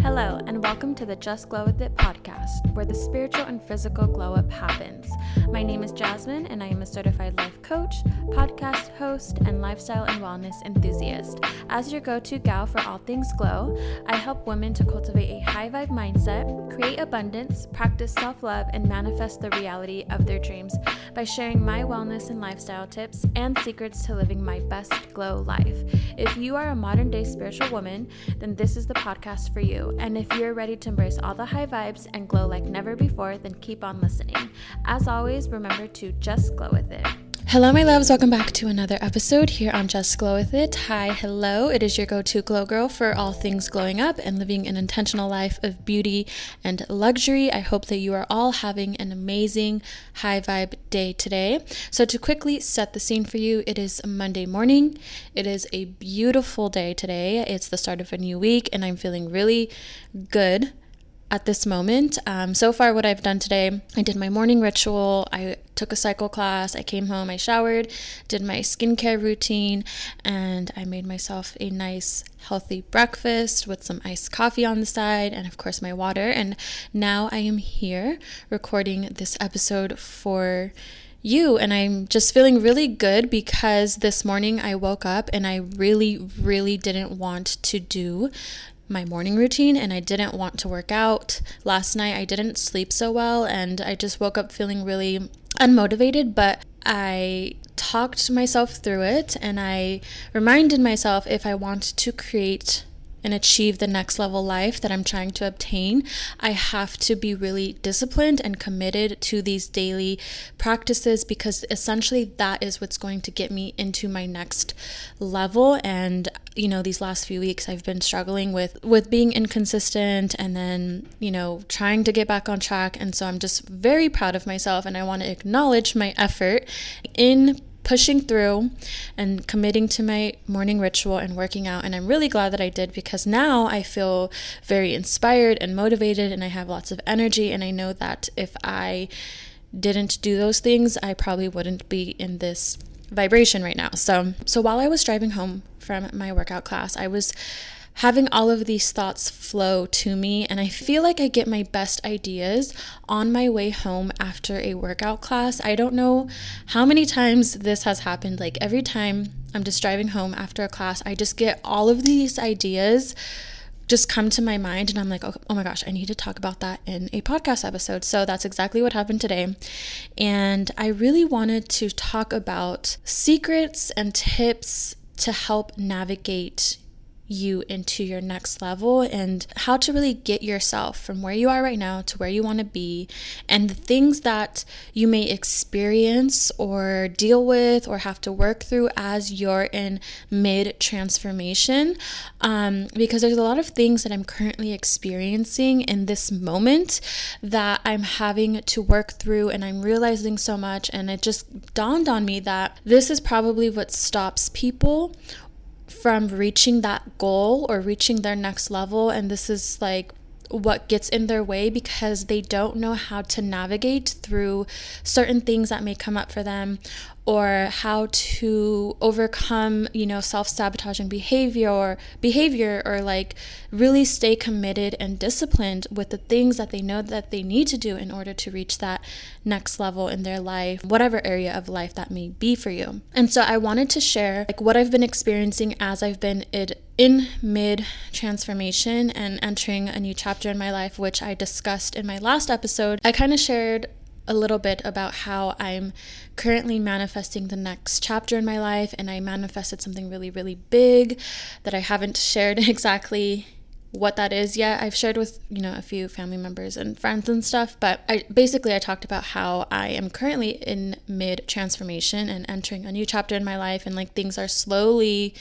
Hello, and welcome to the Just Glow With It podcast, where the spiritual and physical glow up happens. My name is Jasmine, and I am a certified life coach, podcast host, and lifestyle and wellness enthusiast. As your go to gal for all things glow, I help women to cultivate a high vibe mindset, create abundance, practice self love, and manifest the reality of their dreams by sharing my wellness and lifestyle tips and secrets to living my best glow life. If you are a modern day spiritual woman, then this is the podcast for you. And if you're ready to embrace all the high vibes and glow like never before, then keep on listening. As always, remember to just glow with it. Hello, my loves. Welcome back to another episode here on Just Glow With It. Hi, hello. It is your go to glow girl for all things glowing up and living an intentional life of beauty and luxury. I hope that you are all having an amazing high vibe day today. So, to quickly set the scene for you, it is Monday morning. It is a beautiful day today. It's the start of a new week, and I'm feeling really good at this moment. Um, so far, what I've done today, I did my morning ritual, I took a cycle class, I came home, I showered, did my skincare routine, and I made myself a nice, healthy breakfast with some iced coffee on the side, and of course, my water. And now I am here recording this episode for you. And I'm just feeling really good because this morning I woke up and I really, really didn't want to do my morning routine and I didn't want to work out. Last night I didn't sleep so well and I just woke up feeling really unmotivated, but I talked myself through it and I reminded myself if I want to create and achieve the next level life that I'm trying to obtain, I have to be really disciplined and committed to these daily practices because essentially that is what's going to get me into my next level. And you know these last few weeks I've been struggling with with being inconsistent and then you know trying to get back on track. And so I'm just very proud of myself and I want to acknowledge my effort in pushing through and committing to my morning ritual and working out. And I'm really glad that I did because now I feel very inspired and motivated and I have lots of energy. And I know that if I didn't do those things, I probably wouldn't be in this vibration right now. So so while I was driving home from my workout class, I was having all of these thoughts flow to me, and I feel like I get my best ideas on my way home after a workout class. I don't know how many times this has happened. Like every time I'm just driving home after a class, I just get all of these ideas just come to my mind and I'm like, oh, oh, my gosh, I need to talk about that in a podcast episode. So that's exactly what happened today. And I really wanted to talk about secrets and tips to help navigate you into your next level and how to really get yourself from where you are right now to where you want to be and the things that you may experience or deal with or have to work through as you're in mid transformation. Um, because there's a lot of things that i'm currently experiencing in this moment that i'm having to work through and i'm realizing so much and it just dawned on me that this is probably what stops people from reaching that goal or reaching their next level. And this is like what gets in their way because they don't know how to navigate through certain things that may come up for them or how to overcome, you know, self-sabotaging behavior or behavior or like really stay committed and disciplined with the things that they know that they need to do in order to reach that next level in their life, whatever area of life that may be for you. And so I wanted to share like what I've been experiencing as I've been it in mid transformation and entering a new chapter in my life, which I discussed in my last episode. I kind of shared a little bit about how I'm currently manifesting the next chapter in my life, and I manifested something really, really big that I haven't shared exactly what that is yet. I've shared with, you know, a few family members and friends and stuff, but I basically I talked about how I am currently in mid transformation and entering a new chapter in my life and like things are slowly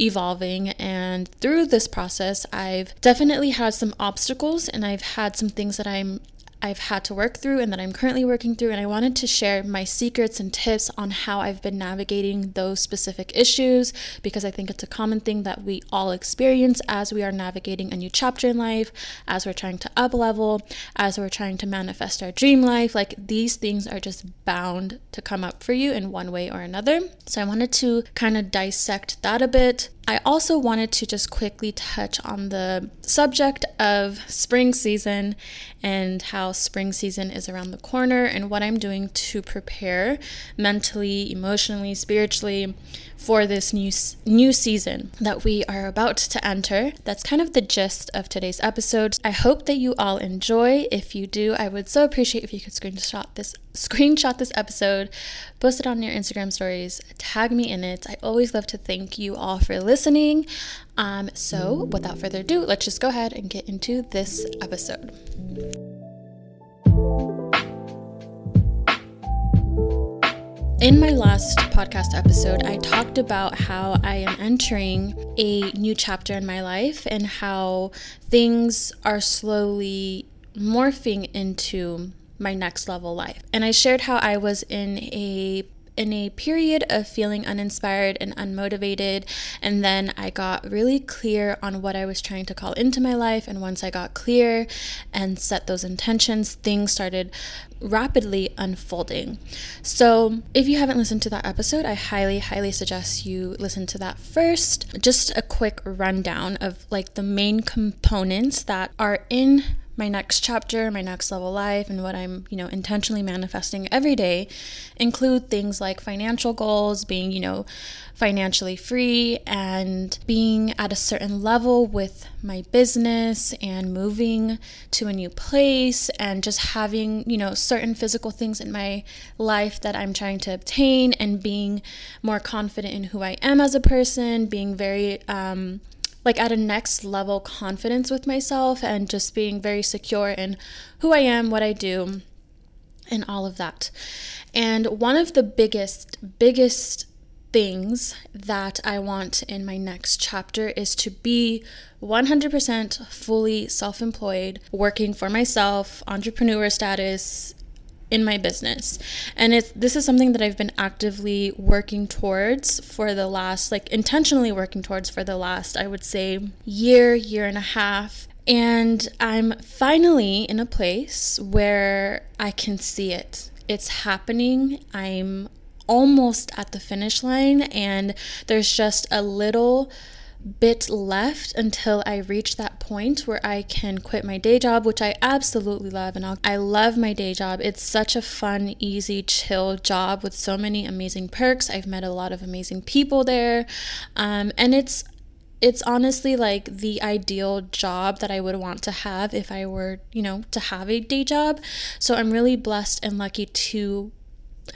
evolving and through this process I've definitely had some obstacles and I've had some things that I'm I've had to work through and that I'm currently working through. And I wanted to share my secrets and tips on how I've been navigating those specific issues because I think it's a common thing that we all experience as we are navigating a new chapter in life, as we're trying to up level, as we're trying to manifest our dream life. Like these things are just bound to come up for you in one way or another. So I wanted to kind of dissect that a bit, I also wanted to just quickly touch on the subject of spring season and how spring season is around the corner and what I'm doing to prepare mentally, emotionally, spiritually for this new new season that we are about to enter. That's kind of the gist of today's episode. I hope that you all enjoy. If you do, I would so appreciate if you could screenshot this screenshot this episode, post it on your Instagram stories, tag me in it. I always love to thank you all for listening. Um, so, without further ado, let's just go ahead and get into this episode. In my last podcast episode, I talked about how I am entering a new chapter in my life and how things are slowly morphing into my next level life. And I shared how I was in a in a period of feeling uninspired and unmotivated. And then I got really clear on what I was trying to call into my life. And once I got clear and set those intentions, things started rapidly unfolding. So, if you haven't listened to that episode, I highly, highly suggest you listen to that first. Just a quick rundown of like the main components that are in my next chapter, my next level life, and what I'm, you know, intentionally manifesting every day include things like financial goals, being, you know, financially free and being at a certain level with my business and moving to a new place and just having, you know, certain physical things in my life that I'm trying to obtain and being more confident in who I am as a person, being very, um, like at a next level confidence with myself and just being very secure in who I am, what I do, and all of that. And one of the biggest, biggest things that I want in my next chapter is to be 100% fully self employed, working for myself, entrepreneur status, in my business. And it's this is something that I've been actively working towards for the last like intentionally working towards for the last I would say year, year and a half. And I'm finally in a place where I can see it. It's happening. I'm almost at the finish line and there's just a little bit left until I reach that point where I can quit my day job, which I absolutely love. And I'll, i love my day job. It's such a fun, easy, chill job with so many amazing perks. I've met a lot of amazing people there. Um, and it's it's honestly like the ideal job that I would want to have if I were, you know, to have a day job. So I'm really blessed and lucky to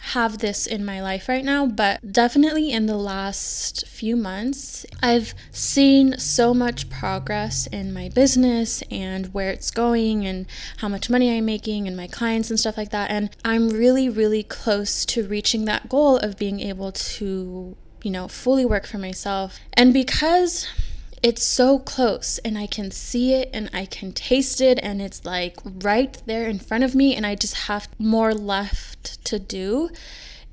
have this in my life right now, but definitely in the last few months, I've seen so much progress in my business and where it's going and how much money I'm making and my clients and stuff like that. And I'm really, really close to reaching that goal of being able to, you know, fully work for myself. And because it's so close and I can see it and I can taste it and it's like right there in front of me and I just have more left to do.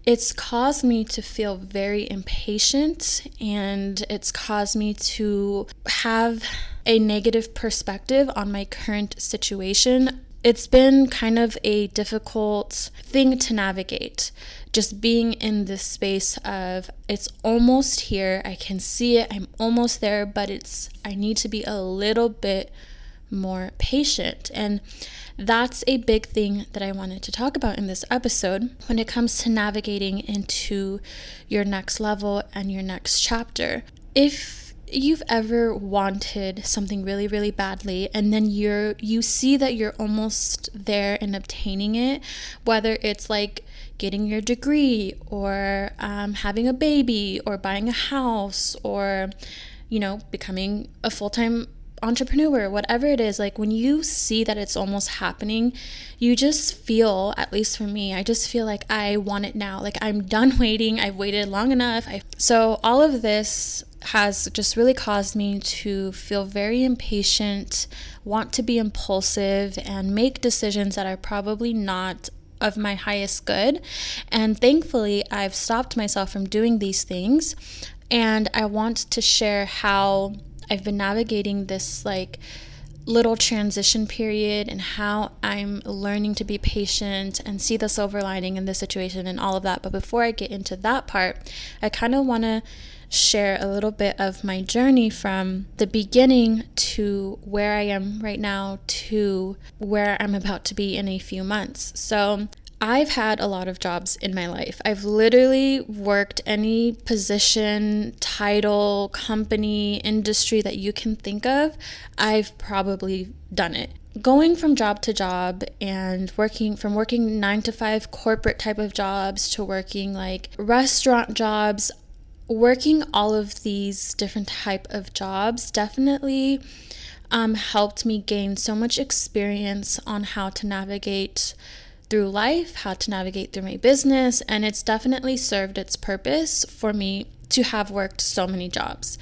It's caused me to feel very impatient and it's caused me to have a negative perspective on my current situation. It's been kind of a difficult thing to navigate just being in this space of it's almost here. I can see it. I'm almost there, but it's I need to be a little bit more patient. And that's a big thing that I wanted to talk about in this episode when it comes to navigating into your next level and your next chapter. If you've ever wanted something really really badly and then you're you see that you're almost there in obtaining it whether it's like getting your degree or um, having a baby or buying a house or, you know, becoming a full time entrepreneur, whatever it is, like when you see that it's almost happening, you just feel, at least for me, I just feel like I want it now. Like I'm done waiting. I've waited long enough. I, so all of this has just really caused me to feel very impatient, want to be impulsive, and make decisions that are probably not of my highest good. And thankfully, I've stopped myself from doing these things. And I want to share how I've been navigating this like little transition period and how I'm learning to be patient and see the silver lining in this situation and all of that. But before I get into that part, I kind of want to share a little bit of my journey from the beginning to where I am right now to where I'm about to be in a few months. So, I've had a lot of jobs in my life. I've literally worked any position, title, company, industry that you can think of. I've probably done it. Going from job to job and working from working 9 to 5 corporate type of jobs to working like restaurant jobs, working all of these different type of jobs definitely um, helped me gain so much experience on how to navigate through life, how to navigate through my business, and it's definitely served its purpose for me to have worked so many jobs.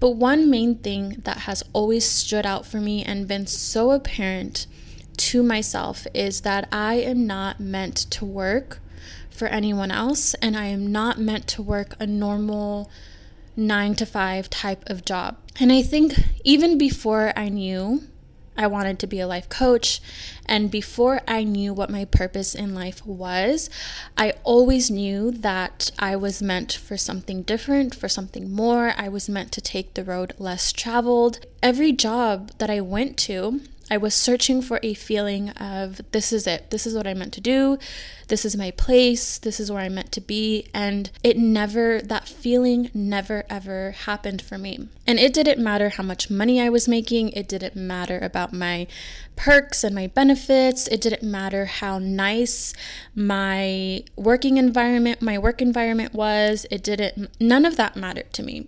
But one main thing that has always stood out for me and been so apparent to myself is that I am not meant to work for anyone else, and I am not meant to work a normal nine to five type of job. And I think even before I knew I wanted to be a life coach. And before I knew what my purpose in life was, I always knew that I was meant for something different, for something more. I was meant to take the road less traveled. Every job that I went to, I was searching for a feeling of this is it. This is what I meant to do. This is my place. This is where I'm meant to be. And it never, that feeling never ever happened for me. And it didn't matter how much money I was making. It didn't matter about my perks and my benefits. It didn't matter how nice my working environment, my work environment was. It didn't, none of that mattered to me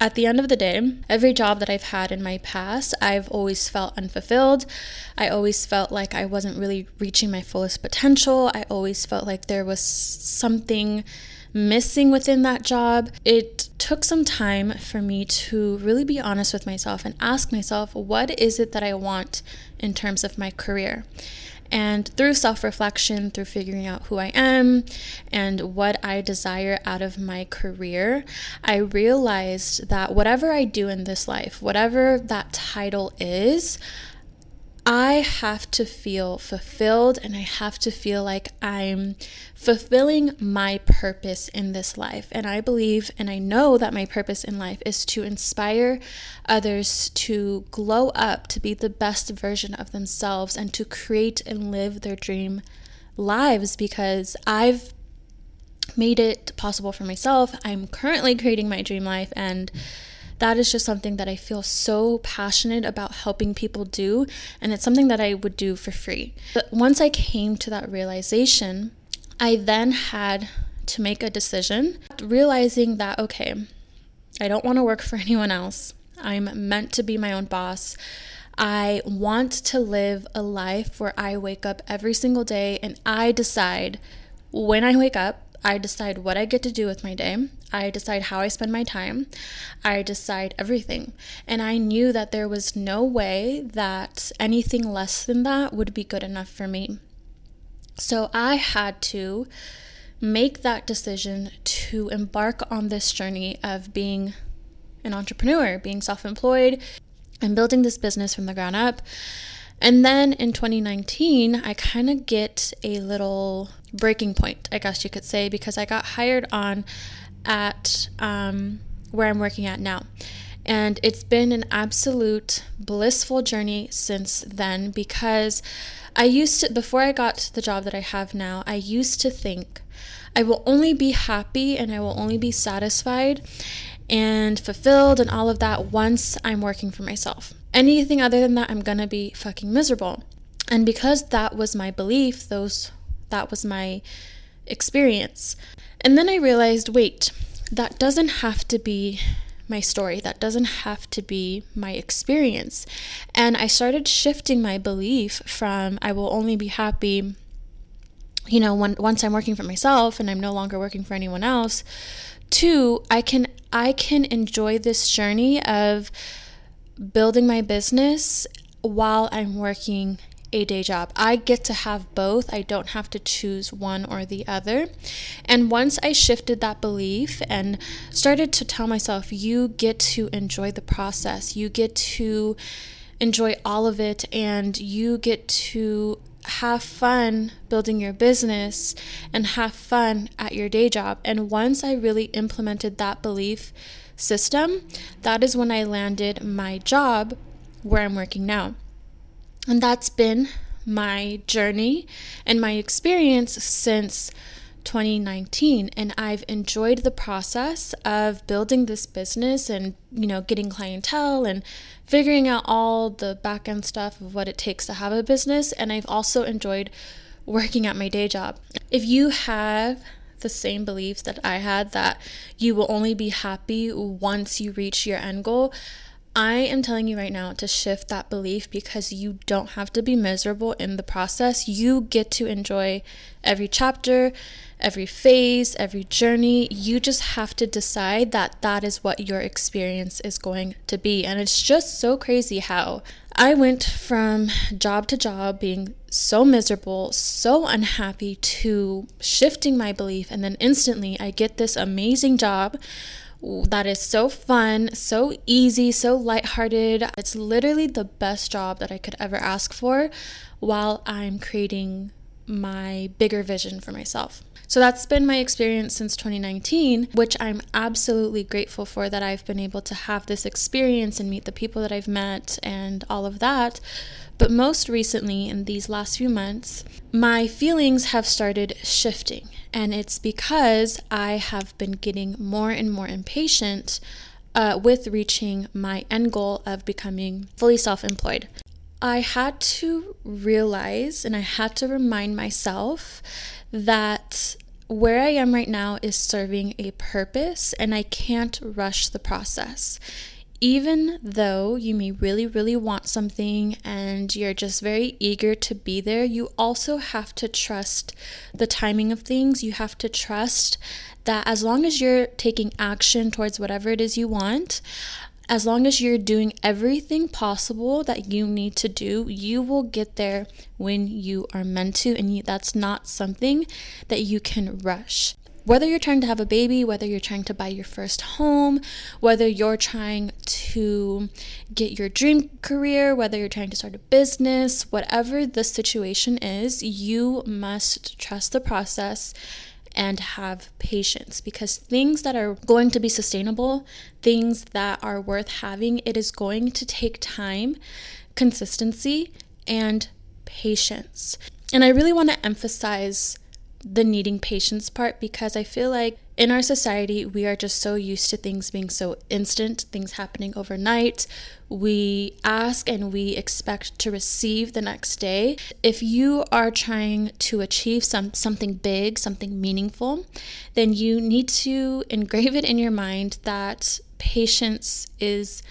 at the end of the day, every job that I've had in my past, I've always felt unfulfilled. I always felt like I wasn't really reaching my fullest potential. I always felt like there was something missing within that job. It took some time for me to really be honest with myself and ask myself, what is it that I want in terms of my career? And through self reflection, through figuring out who I am and what I desire out of my career, I realized that whatever I do in this life, whatever that title is, I have to feel fulfilled and I have to feel like I'm fulfilling my purpose in this life. And I believe and I know that my purpose in life is to inspire others to glow up, to be the best version of themselves, and to create and live their dream lives because I've made it possible for myself. I'm currently creating my dream life and that is just something that I feel so passionate about helping people do. And it's something that I would do for free. But once I came to that realization, I then had to make a decision, realizing that, okay, I don't want to work for anyone else. I'm meant to be my own boss. I want to live a life where I wake up every single day and I decide when I wake up I decide what I get to do with my day. I decide how I spend my time. I decide everything. And I knew that there was no way that anything less than that would be good enough for me. So I had to make that decision to embark on this journey of being an entrepreneur, being self employed, and building this business from the ground up. And then in 2019, I kind of get a little breaking point, I guess you could say, because I got hired on at um, where I'm working at now. And it's been an absolute blissful journey since then because I used to, before I got the job that I have now, I used to think I will only be happy and I will only be satisfied and fulfilled and all of that once I'm working for myself. Anything other than that, I'm gonna be fucking miserable. And because that was my belief, those that was my experience. And then I realized, wait, that doesn't have to be my story. That doesn't have to be my experience. And I started shifting my belief from I will only be happy, you know, when, once I'm working for myself and I'm no longer working for anyone else, to I can I can enjoy this journey of building my business while I'm working a day job. I get to have both. I don't have to choose one or the other. And once I shifted that belief and started to tell myself, you get to enjoy the process, you get to enjoy all of it, and you get to have fun building your business and have fun at your day job. And once I really implemented that belief system, that is when I landed my job where I'm working now. And that's been my journey and my experience since 2019 and I've enjoyed the process of building this business and you know getting clientele and figuring out all the back end stuff of what it takes to have a business and I've also enjoyed working at my day job. If you have the same beliefs that I had that you will only be happy once you reach your end goal, I am telling you right now to shift that belief because you don't have to be miserable in the process. You get to enjoy every chapter, every phase, every journey. You just have to decide that that is what your experience is going to be. And it's just so crazy how I went from job to job being so miserable, so unhappy to shifting my belief. And then instantly I get this amazing job that is so fun, so easy, so lighthearted. It's literally the best job that I could ever ask for while I'm creating my bigger vision for myself. So that's been my experience since 2019, which I'm absolutely grateful for that I've been able to have this experience and meet the people that I've met and all of that. But most recently, in these last few months, my feelings have started shifting. And it's because I have been getting more and more impatient uh, with reaching my end goal of becoming fully self employed. I had to realize and I had to remind myself that where I am right now is serving a purpose and I can't rush the process even though you may really, really want something and you're just very eager to be there, you also have to trust the timing of things. You have to trust that as long as you're taking action towards whatever it is you want, as long as you're doing everything possible that you need to do, you will get there when you are meant to, and you, that's not something that you can rush whether you're trying to have a baby, whether you're trying to buy your first home, whether you're trying to get your dream career, whether you're trying to start a business, whatever the situation is, you must trust the process and have patience because things that are going to be sustainable, things that are worth having, it is going to take time, consistency, and patience. And I really want to emphasize the needing patience part because I feel like in our society, we are just so used to things being so instant, things happening overnight. We ask and we expect to receive the next day. If you are trying to achieve some something big, something meaningful, then you need to engrave it in your mind that patience is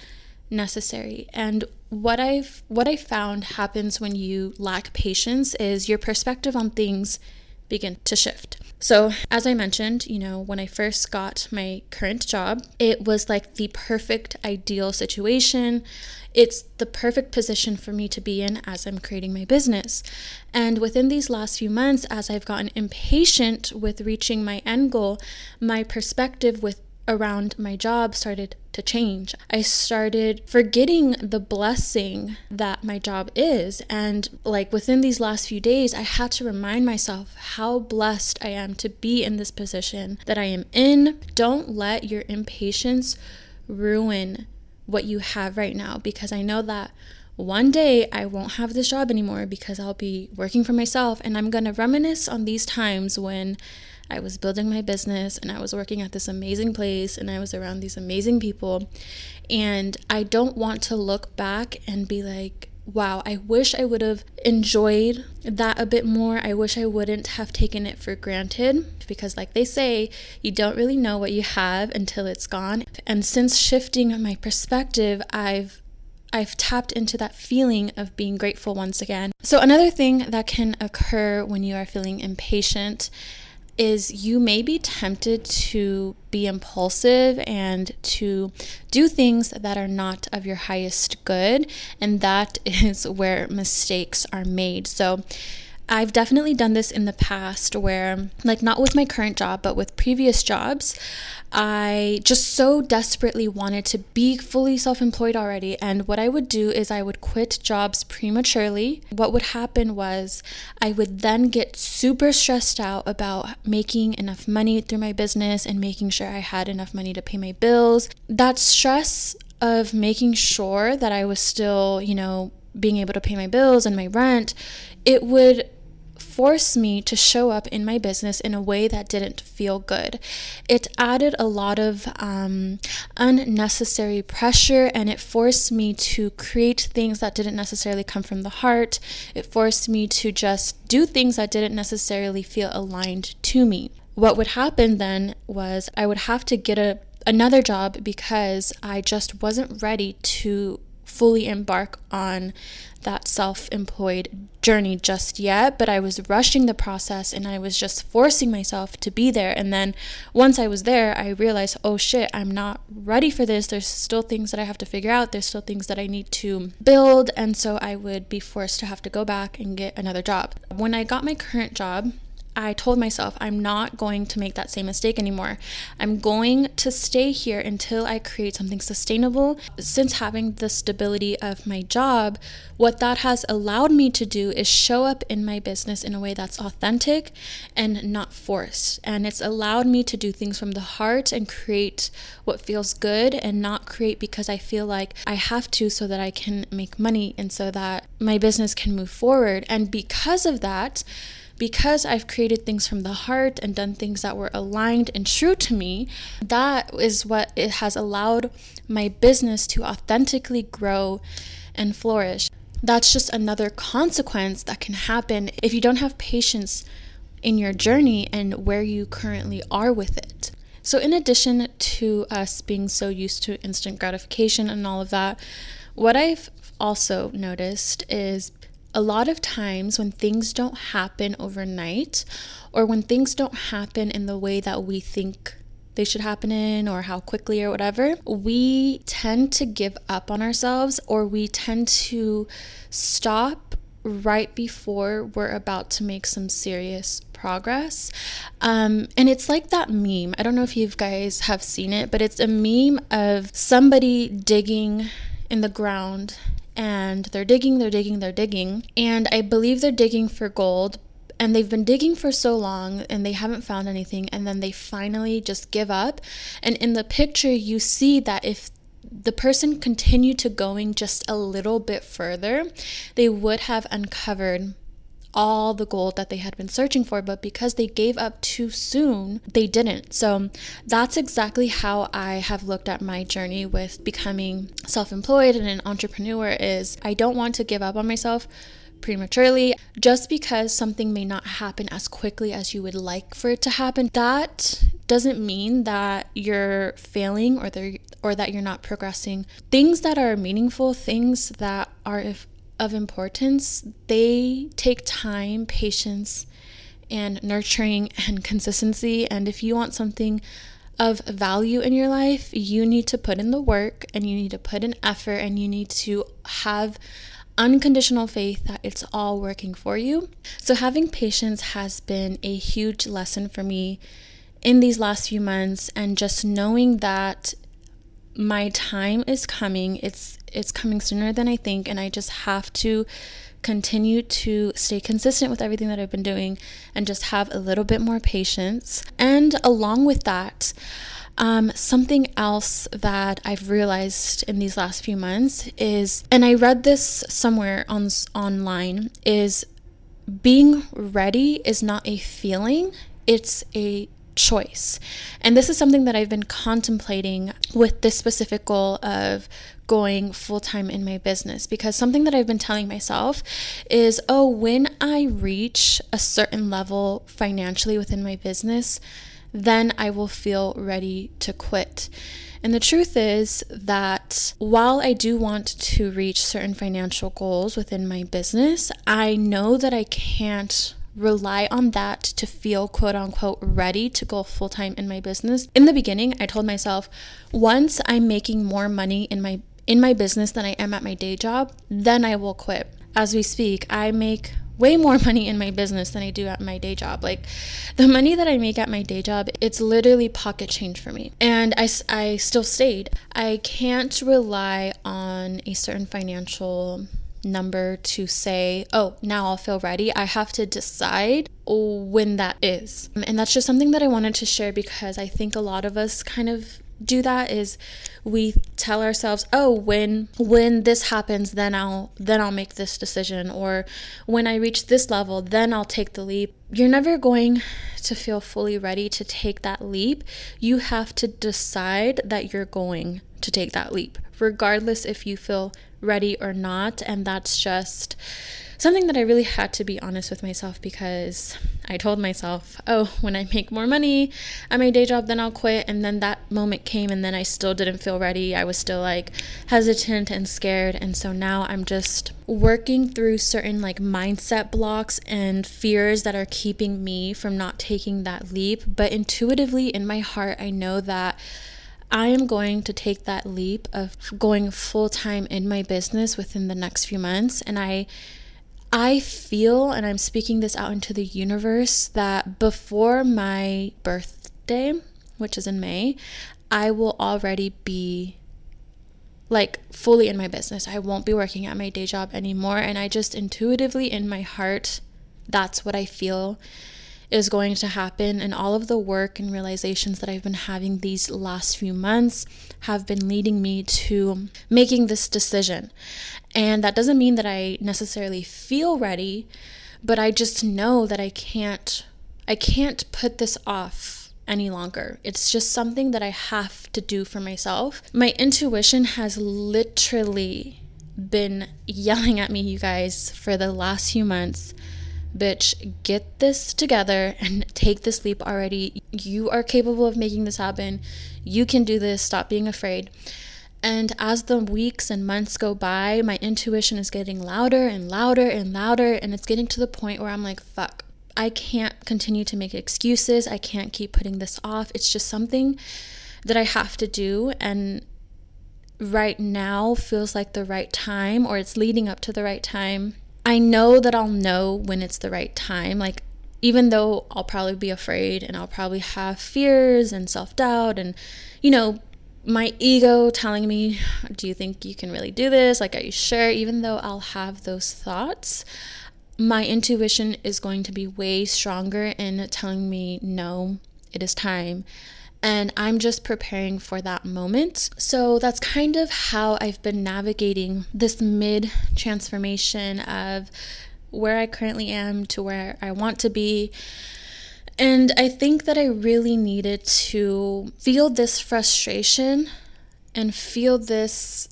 necessary. And what I've what I found happens when you lack patience is your perspective on things begin to shift. So, as I mentioned, you know, when I first got my current job, it was like the perfect ideal situation. It's the perfect position for me to be in as I'm creating my business. And within these last few months, as I've gotten impatient with reaching my end goal, my perspective with around my job started to change. I started forgetting the blessing that my job is. And like within these last few days, I had to remind myself how blessed I am to be in this position that I am in. Don't let your impatience ruin what you have right now because I know that one day I won't have this job anymore because I'll be working for myself and I'm going to reminisce on these times when I was building my business and I was working at this amazing place and I was around these amazing people. And I don't want to look back and be like, wow, I wish I would have enjoyed that a bit more. I wish I wouldn't have taken it for granted because, like they say, you don't really know what you have until it's gone. And since shifting my perspective, I've I've tapped into that feeling of being grateful once again. So, another thing that can occur when you are feeling impatient is you may be tempted to be impulsive and to do things that are not of your highest good. And that is where mistakes are made. So, I've definitely done this in the past where, like, not with my current job, but with previous jobs, I just so desperately wanted to be fully self employed already. And what I would do is I would quit jobs prematurely. What would happen was I would then get super stressed out about making enough money through my business and making sure I had enough money to pay my bills. That stress of making sure that I was still, you know, being able to pay my bills and my rent, it would forced me to show up in my business in a way that didn't feel good. It added a lot of um, unnecessary pressure and it forced me to create things that didn't necessarily come from the heart. It forced me to just do things that didn't necessarily feel aligned to me. What would happen then was I would have to get a another job because I just wasn't ready to fully embark on that self employed journey just yet, but I was rushing the process and I was just forcing myself to be there. And then once I was there, I realized, oh shit, I'm not ready for this. There's still things that I have to figure out, there's still things that I need to build. And so I would be forced to have to go back and get another job. When I got my current job, I told myself I'm not going to make that same mistake anymore. I'm going to stay here until I create something sustainable. Since having the stability of my job, what that has allowed me to do is show up in my business in a way that's authentic and not forced. And it's allowed me to do things from the heart and create what feels good and not create because I feel like I have to so that I can make money and so that my business can move forward. And because of that, because I've created things from the heart and done things that were aligned and true to me, that is what it has allowed my business to authentically grow and flourish. That's just another consequence that can happen if you don't have patience in your journey and where you currently are with it. So, in addition to us being so used to instant gratification and all of that, what I've also noticed is a lot of times when things don't happen overnight or when things don't happen in the way that we think they should happen in or how quickly or whatever, we tend to give up on ourselves or we tend to stop right before we're about to make some serious progress. Um, and it's like that meme. I don't know if you guys have seen it, but it's a meme of somebody digging in the ground and they're digging, they're digging, they're digging. And I believe they're digging for gold. And they've been digging for so long and they haven't found anything. And then they finally just give up. And in the picture, you see that if the person continued to going just a little bit further, they would have uncovered all the gold that they had been searching for, but because they gave up too soon, they didn't. So that's exactly how I have looked at my journey with becoming self-employed and an entrepreneur is I don't want to give up on myself prematurely just because something may not happen as quickly as you would like for it to happen that doesn't mean that you're failing or or that you're not progressing things that are meaningful things that are of importance, they take time, patience, and nurturing and consistency. And if you want something of value in your life, you need to put in the work and you need to put in effort and you need to have unconditional faith that it's all working for you. So, having patience has been a huge lesson for me in these last few months, and just knowing that my time is coming. It's it's coming sooner than I think and I just have to continue to stay consistent with everything that I've been doing and just have a little bit more patience. And along with that, um, something else that I've realized in these last few months is, and I read this somewhere on online, is being ready is not a feeling; it's a choice. And this is something that I've been contemplating with this specific goal of going full time in my business because something that I've been telling myself is oh, when I reach a certain level financially within my business, then I will feel ready to quit. And the truth is that while I do want to reach certain financial goals within my business, I know that I can't rely on that to feel quote unquote ready to go full time in my business. In the beginning, I told myself once I'm making more money in my in my business than I am at my day job, then I will quit. As we speak, I make way more money in my business than I do at my day job. Like the money that I make at my day job, it's literally pocket change for me. And I, I still stayed. I can't rely on a certain financial number to say, oh, now I'll feel ready. I have to decide when that is. Um, and that's just something that I wanted to share because I think a lot of us kind of do that is we tell ourselves oh when when this happens then i'll then i'll make this decision or when i reach this level then i'll take the leap you're never going to feel fully ready to take that leap you have to decide that you're going to take that leap regardless if you feel ready or not and that's just something that I really had to be honest with myself because I told myself, oh, when I make more money at my day job, then I'll quit. And then that moment came, and then I still didn't feel ready. I was still like hesitant and scared. And so now I'm just working through certain like mindset blocks and fears that are keeping me from not taking that leap. But intuitively in my heart, I know that. I am going to take that leap of going full time in my business within the next few months. And I I feel, and I'm speaking this out into the universe, that before my birthday, which is in May, I will already be like fully in my business. I won't be working at my day job anymore. And I just intuitively, in my heart, that's what I feel is going to happen. And all of the work and realizations that I've been having these last few months have been leading me to making this decision. And that doesn't mean that I necessarily feel ready, but I just know that I can't I can't put this off any longer. It's just something that I have to do for myself. My intuition has literally been yelling at me, you guys, for the last few months bitch, get this together and take this leap already. You are capable of making this happen. You can do this. Stop being afraid. And as the weeks and months go by, my intuition is getting louder and louder and louder. And it's getting to the point where I'm like, fuck, I can't continue to make excuses. I can't keep putting this off. It's just something that I have to do. And right now feels like the right time, or it's leading up to the right time I know that I'll know when it's the right time. Like, even though I'll probably be afraid and I'll probably have fears and self doubt and, you know, my ego telling me, Do you think you can really do this? Like, are you sure? Even though I'll have those thoughts, my intuition is going to be way stronger in telling me, No, it is time and I'm just preparing for that moment. So that's kind of how I've been navigating this mid transformation of where I currently am to where I want to be. And I think that I really needed to feel this frustration and feel this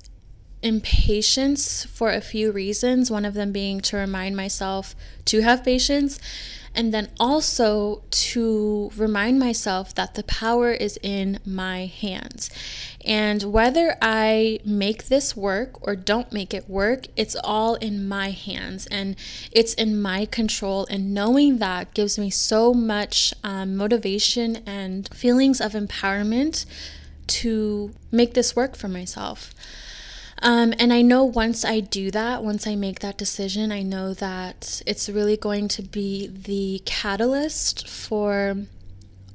impatience for a few reasons. One of them being to remind myself to have patience, and then also to remind myself that the power is in my hands. And whether I make this work or don't make it work, it's all in my hands and it's in my control. And knowing that gives me so much um, motivation and feelings of empowerment to make this work for myself. Um, and I know once I do that, once I make that decision, I know that it's really going to be the catalyst for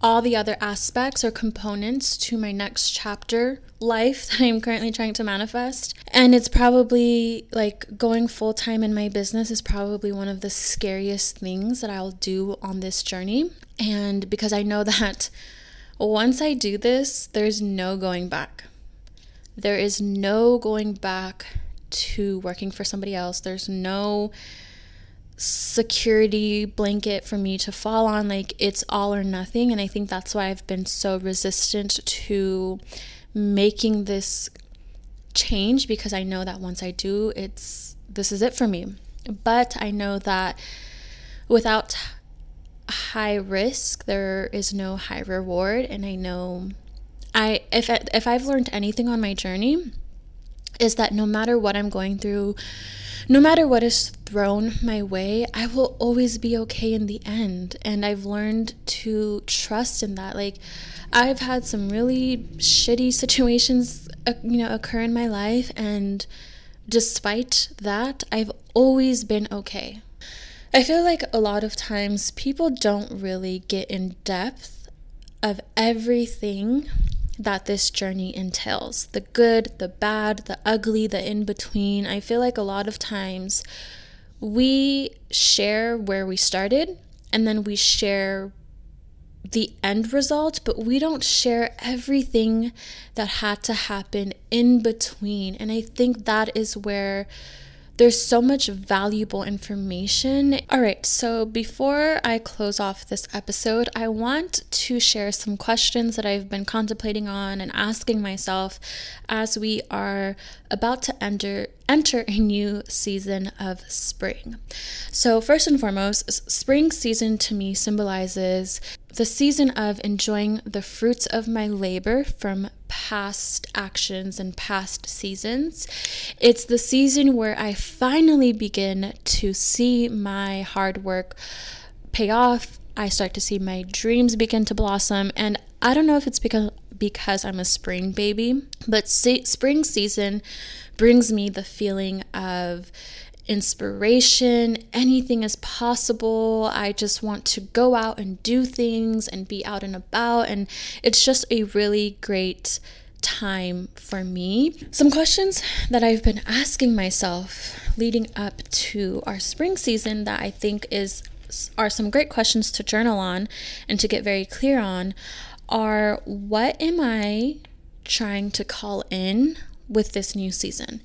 all the other aspects or components to my next chapter life that I'm currently trying to manifest. And it's probably like going full time in my business is probably one of the scariest things that I'll do on this journey. And because I know that once I do this, there's no going back. There is no going back to working for somebody else. There's no security blanket for me to fall on. Like it's all or nothing. And I think that's why I've been so resistant to making this change because I know that once I do, it's this is it for me. But I know that without high risk, there is no high reward. And I know I if if I've learned anything on my journey is that no matter what I'm going through, no matter what is thrown my way, I will always be okay in the end. And I've learned to trust in that. Like, I've had some really shitty situations, uh, you know, occur in my life. And despite that, I've always been okay. I feel like a lot of times people don't really get in depth of everything that this journey entails the good, the bad, the ugly, the in between. I feel like a lot of times we share where we started and then we share the end result, but we don't share everything that had to happen in between. And I think that is where there's so much valuable information. All right, so before I close off this episode, I want to share some questions that I've been contemplating on and asking myself as we are about to enter enter a new season of spring. So, first and foremost, spring season to me symbolizes the season of enjoying the fruits of my labor from past actions and past seasons. It's the season where I finally begin to see my hard work pay off. I start to see my dreams begin to blossom. And I don't know if it's because because I'm a spring baby, but spring season brings me the feeling of inspiration. Anything is possible. I just want to go out and do things and be out and about. And it's just a really great time for me. Some questions that I've been asking myself leading up to our spring season that I think is are some great questions to journal on and to get very clear on are what am I trying to call in with this new season.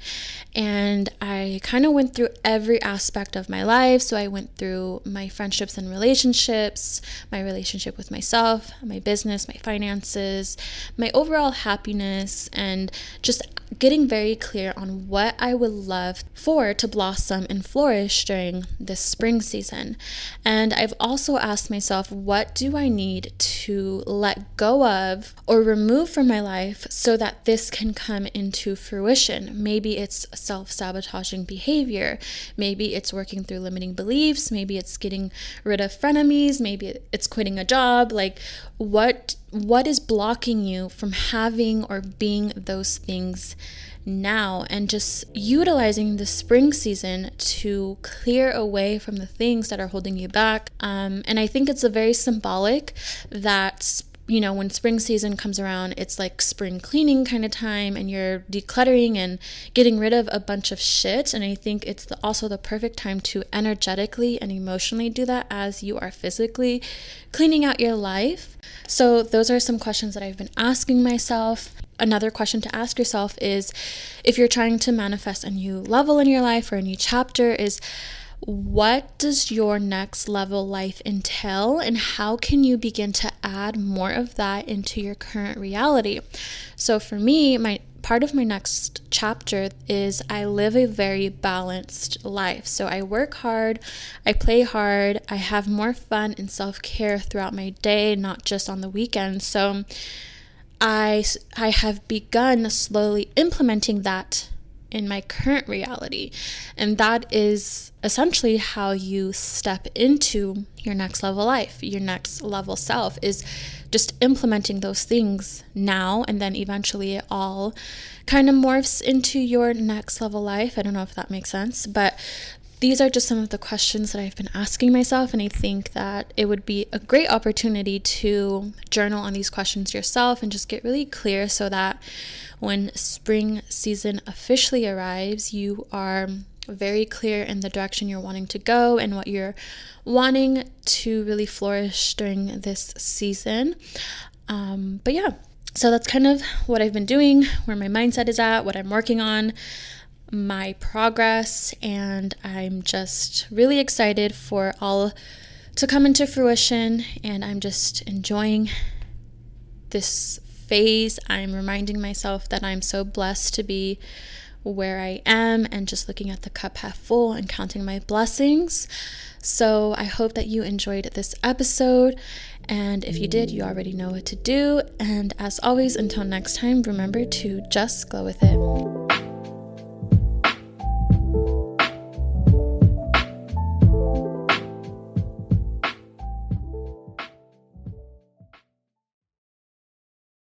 And I kind of went through every aspect of my life. So I went through my friendships and relationships, my relationship with myself, my business, my finances, my overall happiness, and just getting very clear on what I would love for to blossom and flourish during this spring season. And I've also asked myself, what do I need to let go of or remove from my life so that this can come into fruition. Maybe it's self sabotaging behavior. Maybe it's working through limiting beliefs. Maybe it's getting rid of frenemies. Maybe it's quitting a job. Like, what what is blocking you from having or being those things now? And just utilizing the spring season to clear away from the things that are holding you back. Um, and i think it's a very symbolic that you know, when spring season comes around, it's like spring cleaning kind of time and you're decluttering and getting rid of a bunch of shit. And I think it's the, also the perfect time to energetically and emotionally do that as you are physically cleaning out your life. So, those are some questions that I've been asking myself. Another question to ask yourself is if you're trying to manifest a new level in your life or a new chapter, is what does your next level life entail and how can you begin to add more of that into your current reality so for me my part of my next chapter is I live a very balanced life. So I work hard, I play hard, I have more fun and self-care throughout my day, not just on the weekends. So I I have begun slowly implementing that in my current reality. And that is essentially how you step into your next level life, your next level self is just implementing those things now and then eventually it all kind of morphs into your next level life. I don't know if that makes sense, but these are just some of the questions that I've been asking myself, and I think that it would be a great opportunity to journal on these questions yourself and just get really clear so that when spring season officially arrives, you are very clear in the direction you're wanting to go and what you're wanting to really flourish during this season. Um, but yeah, so that's kind of what I've been doing, where my mindset is at, what I'm working on, my progress, and I'm just really excited for all to come into fruition. And I'm just enjoying this phase. I'm reminding myself that I'm so blessed to be where I am and just looking at the cup half full and counting my blessings. So I hope that you enjoyed this episode. And if you did, you already know what to do. And as always, until next time, remember to just glow with it.